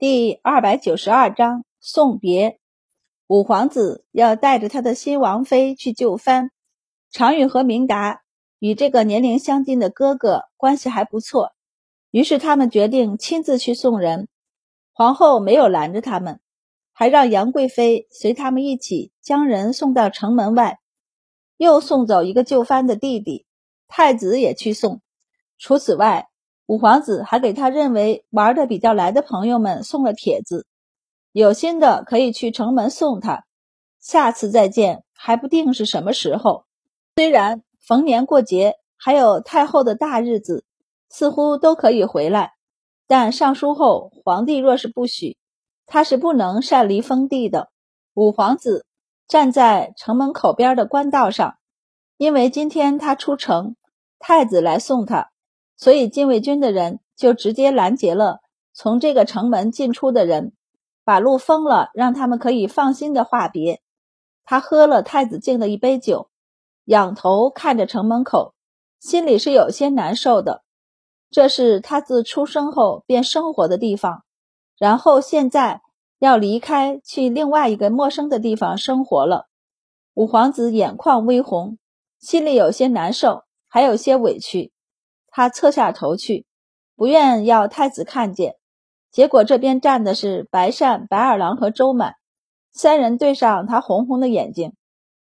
第二百九十二章送别。五皇子要带着他的新王妃去就藩。常宇和明达与这个年龄相近的哥哥关系还不错，于是他们决定亲自去送人。皇后没有拦着他们，还让杨贵妃随他们一起将人送到城门外，又送走一个就藩的弟弟。太子也去送。除此外，五皇子还给他认为玩的比较来的朋友们送了帖子，有心的可以去城门送他，下次再见还不定是什么时候。虽然逢年过节还有太后的大日子，似乎都可以回来，但上书后皇帝若是不许，他是不能擅离封地的。五皇子站在城门口边的官道上，因为今天他出城，太子来送他。所以禁卫军的人就直接拦截了从这个城门进出的人，把路封了，让他们可以放心的话别。他喝了太子敬的一杯酒，仰头看着城门口，心里是有些难受的。这是他自出生后便生活的地方，然后现在要离开去另外一个陌生的地方生活了。五皇子眼眶微红，心里有些难受，还有些委屈。他侧下头去，不愿要太子看见。结果这边站的是白善、白二郎和周满三人，对上他红红的眼睛，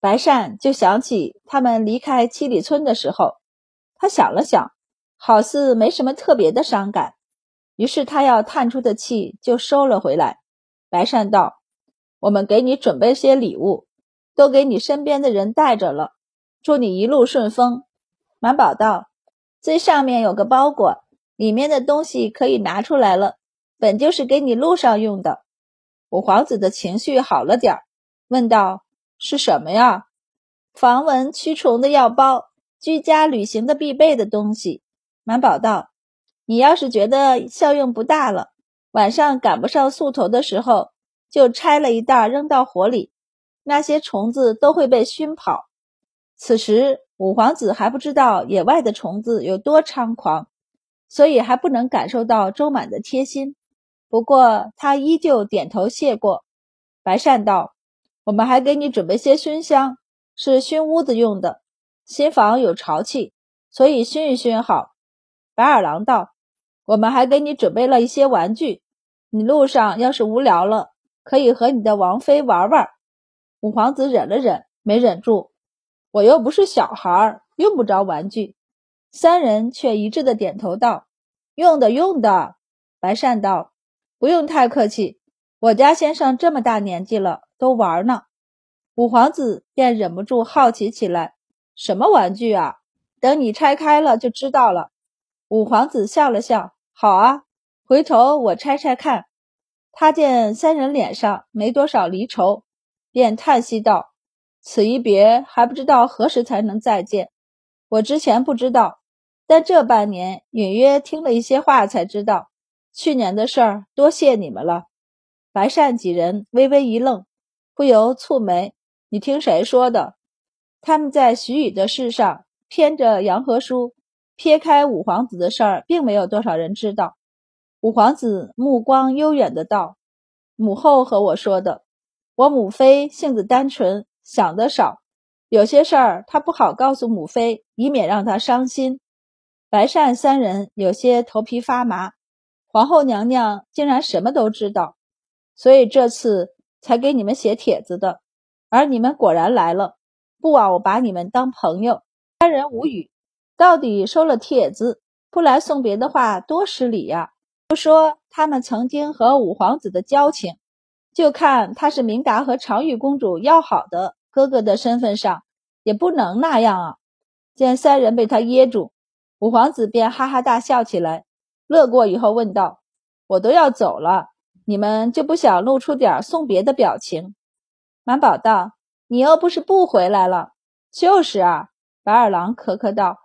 白善就想起他们离开七里村的时候。他想了想，好似没什么特别的伤感，于是他要叹出的气就收了回来。白善道：“我们给你准备些礼物，都给你身边的人带着了，祝你一路顺风。”满宝道。最上面有个包裹，里面的东西可以拿出来了，本就是给你路上用的。五皇子的情绪好了点儿，问道：“是什么呀？”防蚊驱虫的药包，居家旅行的必备的东西。满宝道：“你要是觉得效用不大了，晚上赶不上宿头的时候，就拆了一袋扔到火里，那些虫子都会被熏跑。”此时。五皇子还不知道野外的虫子有多猖狂，所以还不能感受到周满的贴心。不过他依旧点头谢过。白善道：“我们还给你准备些熏香，是熏屋子用的。新房有潮气，所以熏一熏好。”白二郎道：“我们还给你准备了一些玩具，你路上要是无聊了，可以和你的王妃玩玩。”五皇子忍了忍，没忍住。我又不是小孩儿，用不着玩具。三人却一致的点头道：“用的，用的。”白善道：“不用太客气，我家先生这么大年纪了，都玩呢。”五皇子便忍不住好奇起来：“什么玩具啊？等你拆开了就知道了。”五皇子笑了笑：“好啊，回头我拆拆看。”他见三人脸上没多少离愁，便叹息道。此一别还不知道何时才能再见。我之前不知道，但这半年隐约听了一些话，才知道去年的事儿。多谢你们了。白善几人微微一愣，不由蹙眉：“你听谁说的？”他们在徐宇的事上偏着杨和书，撇开五皇子的事儿，并没有多少人知道。五皇子目光悠远的道：“母后和我说的。我母妃性子单纯。”想的少，有些事儿他不好告诉母妃，以免让她伤心。白善三人有些头皮发麻，皇后娘娘竟然什么都知道，所以这次才给你们写帖子的。而你们果然来了，不枉我把你们当朋友。三人无语，到底收了帖子不来送别的话，多失礼呀！不说他们曾经和五皇子的交情。就看他是明达和长玉公主要好的哥哥的身份上，也不能那样啊！见三人被他噎住，五皇子便哈哈大笑起来，乐过以后问道：“我都要走了，你们就不想露出点送别的表情？”满宝道：“你又不是不回来了。”就是啊，白二郎咳咳道：“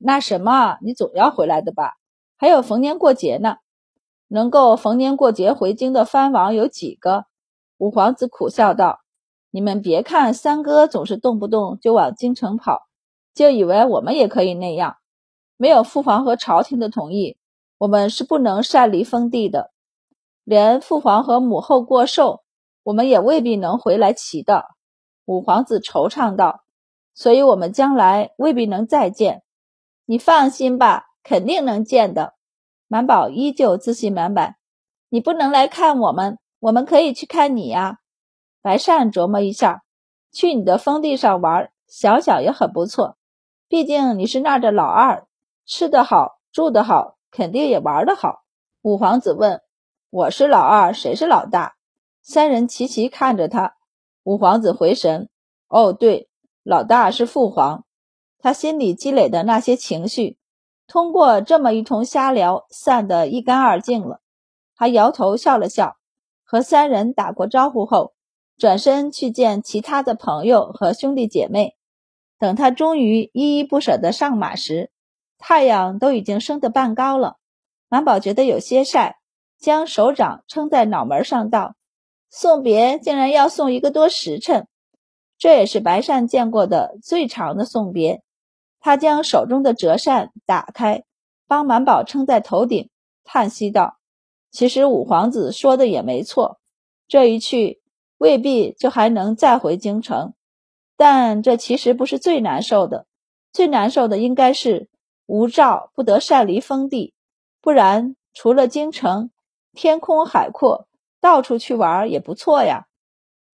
那什么，你总要回来的吧？还有逢年过节呢，能够逢年过节回京的藩王有几个？”五皇子苦笑道：“你们别看三哥总是动不动就往京城跑，就以为我们也可以那样。没有父皇和朝廷的同意，我们是不能擅离封地的。”连父皇和母后过寿，我们也未必能回来齐的。五皇子惆怅道：“所以，我们将来未必能再见。你放心吧，肯定能见的。”满宝依旧自信满满：“你不能来看我们，我们可以去看你呀。”白善琢磨一下，去你的封地上玩，想想也很不错。毕竟你是那儿的老二，吃得好，住得好，肯定也玩得好。五皇子问：“我是老二，谁是老大？”三人齐齐看着他。五皇子回神：“哦，对，老大是父皇。”他心里积累的那些情绪，通过这么一通瞎聊，散得一干二净了。他摇头笑了笑，和三人打过招呼后，转身去见其他的朋友和兄弟姐妹。等他终于依依不舍地上马时，太阳都已经升得半高了。满宝觉得有些晒，将手掌撑在脑门上道：“送别竟然要送一个多时辰，这也是白善见过的最长的送别。”他将手中的折扇打开，帮满宝撑在头顶，叹息道：“其实五皇子说的也没错，这一去未必就还能再回京城。但这其实不是最难受的，最难受的应该是无照不得擅离封地。”不然，除了京城，天空海阔，到处去玩也不错呀。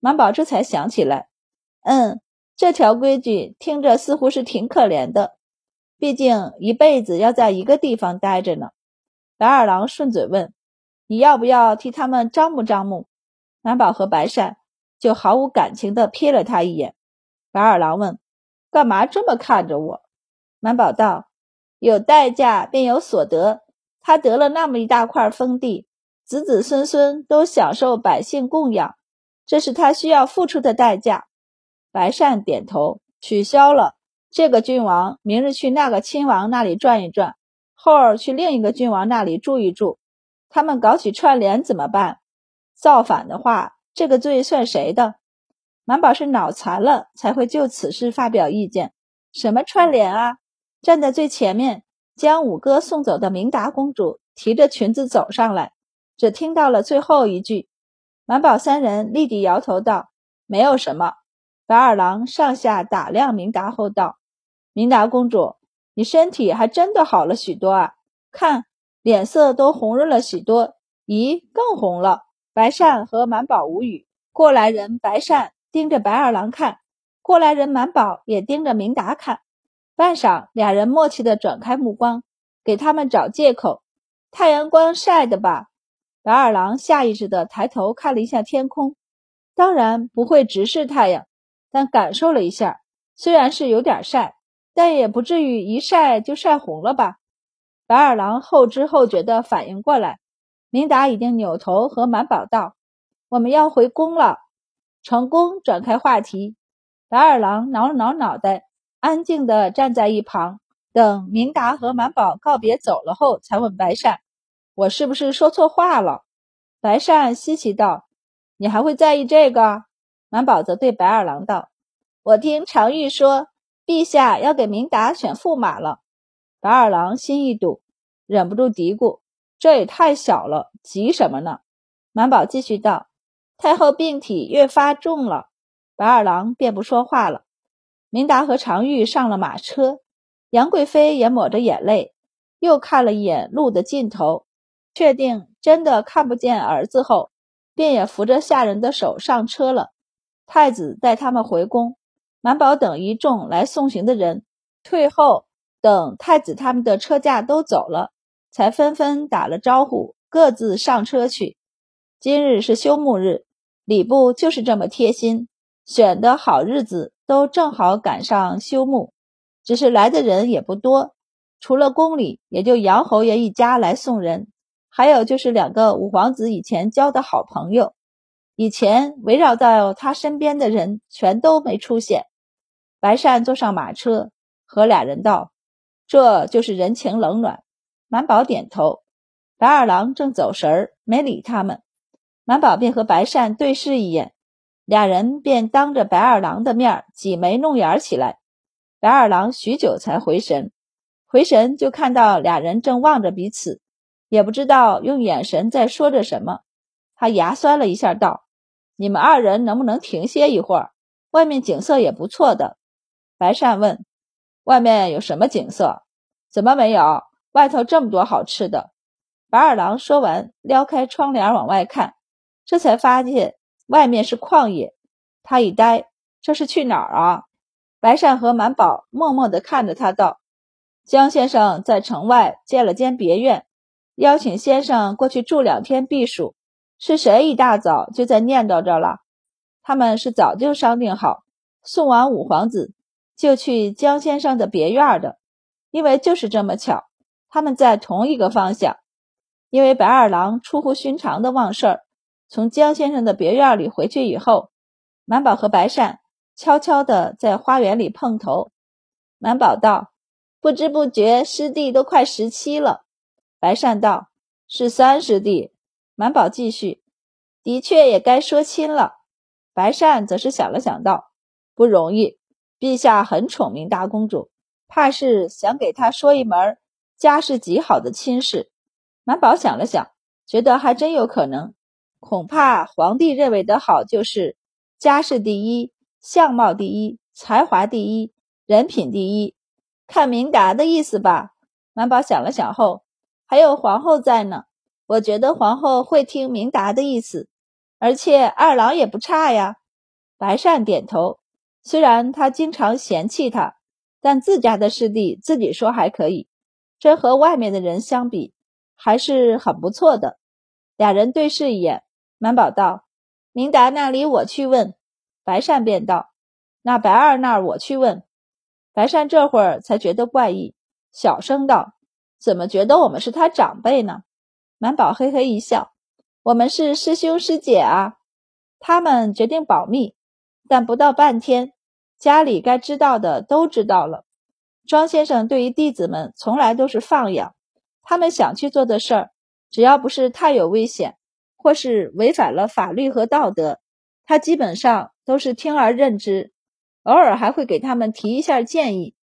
满宝这才想起来，嗯，这条规矩听着似乎是挺可怜的，毕竟一辈子要在一个地方待着呢。白二郎顺嘴问：“你要不要替他们张目张目？”满宝和白善就毫无感情地瞥了他一眼。白二郎问：“干嘛这么看着我？”满宝道：“有代价便有所得。”他得了那么一大块封地，子子孙孙都享受百姓供养，这是他需要付出的代价。白善点头，取消了这个郡王，明日去那个亲王那里转一转，后儿去另一个郡王那里住一住。他们搞起串联怎么办？造反的话，这个罪算谁的？满宝是脑残了才会就此事发表意见。什么串联啊？站在最前面。将五哥送走的明达公主提着裙子走上来，只听到了最后一句。满宝三人立即摇头道：“没有什么。”白二郎上下打量明达后道：“明达公主，你身体还真的好了许多啊！看脸色都红润了许多。咦，更红了。”白善和满宝无语。过来人白善盯着白二郎看，过来人满宝也盯着明达看。半晌，俩人默契地转开目光，给他们找借口。太阳光晒的吧？白二郎下意识地抬头看了一下天空，当然不会直视太阳，但感受了一下，虽然是有点晒，但也不至于一晒就晒红了吧？白二郎后知后觉地反应过来，明达已经扭头和满宝道：“我们要回宫了。”成功转开话题，白二郎挠了挠脑袋。安静地站在一旁，等明达和满宝告别走了后，才问白善：“我是不是说错话了？”白善稀奇道：“你还会在意这个？”满宝则对白二郎道：“我听常玉说，陛下要给明达选驸马了。”白二郎心一堵，忍不住嘀咕：“这也太小了，急什么呢？”满宝继续道：“太后病体越发重了。”白二郎便不说话了。明达和常玉上了马车，杨贵妃也抹着眼泪，又看了一眼路的尽头，确定真的看不见儿子后，便也扶着下人的手上车了。太子带他们回宫，满宝等一众来送行的人退后，等太子他们的车驾都走了，才纷纷打了招呼，各自上车去。今日是休沐日，礼部就是这么贴心，选的好日子。都正好赶上休沐，只是来的人也不多，除了宫里，也就杨侯爷一家来送人，还有就是两个五皇子以前交的好朋友，以前围绕到他身边的人全都没出现。白善坐上马车，和俩人道：“这就是人情冷暖。”满宝点头。白二郎正走神儿，没理他们，满宝便和白善对视一眼。俩人便当着白二郎的面挤眉弄眼起来。白二郎许久才回神，回神就看到俩人正望着彼此，也不知道用眼神在说着什么。他牙酸了一下，道：“你们二人能不能停歇一会儿？外面景色也不错的。”白善问：“外面有什么景色？怎么没有？外头这么多好吃的。”白二郎说完，撩开窗帘往外看，这才发现外面是旷野。他一呆，这是去哪儿啊？白善和满宝默默地看着他，道：“江先生在城外建了间别院，邀请先生过去住两天避暑。是谁一大早就在念叨着了？他们是早就商定好，送完五皇子就去江先生的别院的，因为就是这么巧，他们在同一个方向。”因为白二郎出乎寻常的忘事儿，从江先生的别院里回去以后，满宝和白善悄悄地在花园里碰头。满宝道：“不知不觉师弟都快十七了。”白善道：“是三师弟。”满宝继续：“的确也该说亲了。”白善则是想了想道：“不容易，陛下很宠明大公主，怕是想给她说一门家世极好的亲事。”满宝想了想，觉得还真有可能。恐怕皇帝认为的好，就是家世第一、相貌第一、才华第一、人品第一。看明达的意思吧。满宝想了想后，还有皇后在呢，我觉得皇后会听明达的意思。而且二郎也不差呀。白善点头，虽然他经常嫌弃他，但自家的师弟自己说还可以，这和外面的人相比。还是很不错的。俩人对视一眼，满宝道：“明达那里我去问。”白善便道：“那白二那儿我去问。”白善这会儿才觉得怪异，小声道：“怎么觉得我们是他长辈呢？”满宝嘿嘿一笑：“我们是师兄师姐啊。”他们决定保密，但不到半天，家里该知道的都知道了。庄先生对于弟子们从来都是放养。他们想去做的事儿，只要不是太有危险，或是违反了法律和道德，他基本上都是听而任之，偶尔还会给他们提一下建议。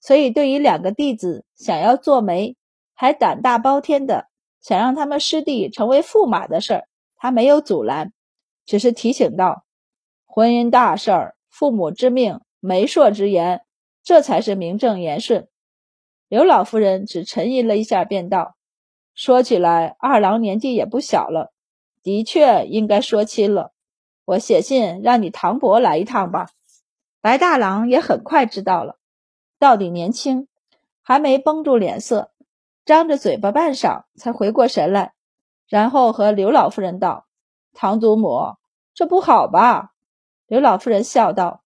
所以，对于两个弟子想要做媒，还胆大包天的想让他们师弟成为驸马的事儿，他没有阻拦，只是提醒道：“婚姻大事儿，父母之命，媒妁之言，这才是名正言顺。”刘老夫人只沉吟了一下，便道：“说起来，二郎年纪也不小了，的确应该说亲了。我写信让你唐伯来一趟吧。”白大郎也很快知道了，到底年轻，还没绷住脸色，张着嘴巴半晌，才回过神来，然后和刘老夫人道：“唐祖母，这不好吧？”刘老夫人笑道：“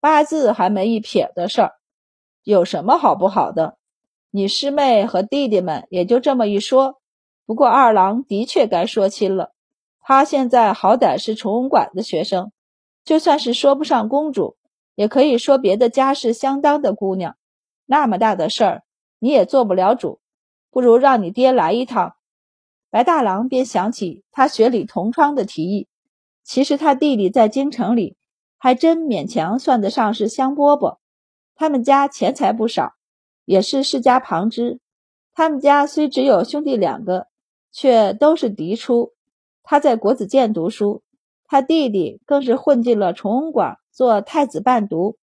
八字还没一撇的事儿，有什么好不好的？”你师妹和弟弟们也就这么一说，不过二郎的确该说亲了。他现在好歹是崇文馆的学生，就算是说不上公主，也可以说别的家世相当的姑娘。那么大的事儿，你也做不了主，不如让你爹来一趟。白大郎便想起他学里同窗的提议，其实他弟弟在京城里还真勉强算得上是香饽饽，他们家钱财不少。也是世家旁支，他们家虽只有兄弟两个，却都是嫡出。他在国子监读书，他弟弟更是混进了崇文馆做太子伴读。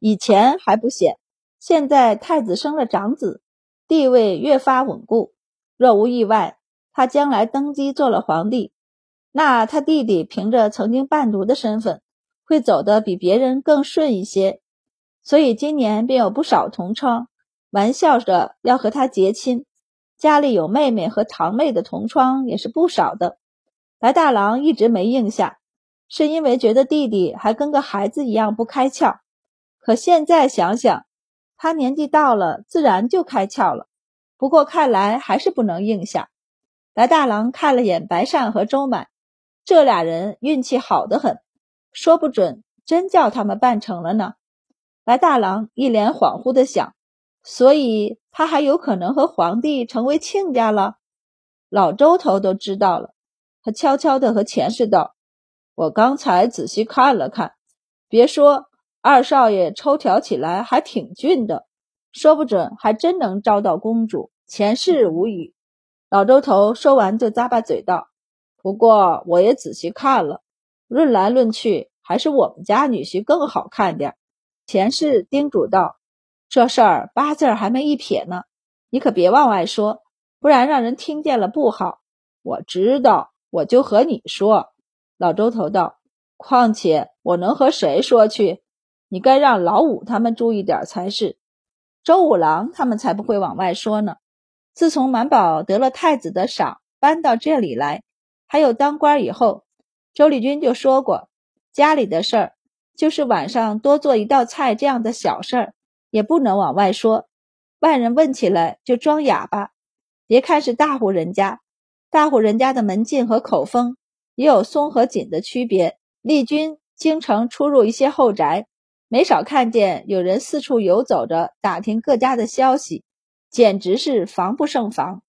以前还不显，现在太子生了长子，地位越发稳固。若无意外，他将来登基做了皇帝，那他弟弟凭着曾经伴读的身份，会走得比别人更顺一些。所以今年便有不少同窗。玩笑着要和他结亲，家里有妹妹和堂妹的同窗也是不少的。白大郎一直没应下，是因为觉得弟弟还跟个孩子一样不开窍。可现在想想，他年纪到了，自然就开窍了。不过看来还是不能应下。白大郎看了眼白善和周满，这俩人运气好得很，说不准真叫他们办成了呢。白大郎一脸恍惚的想。所以他还有可能和皇帝成为亲家了。老周头都知道了，他悄悄地和钱氏道：“我刚才仔细看了看，别说二少爷抽条起来还挺俊的，说不准还真能招到公主。”钱氏无语。老周头说完就咂巴嘴道：“不过我也仔细看了，论来论去，还是我们家女婿更好看点。钱氏叮嘱道：“这事儿八字还没一撇呢，你可别往外说，不然让人听见了不好。”我知道，我就和你说。老周头道：“况且我能和谁说去？你该让老五他们注意点才是。周五郎他们才不会往外说呢。自从满宝得了太子的赏，搬到这里来，还有当官以后，周丽君就说过，家里的事儿。”就是晚上多做一道菜这样的小事儿，也不能往外说。外人问起来就装哑巴。别看是大户人家，大户人家的门禁和口风也有松和紧的区别。丽君京城出入一些后宅，没少看见有人四处游走着打听各家的消息，简直是防不胜防。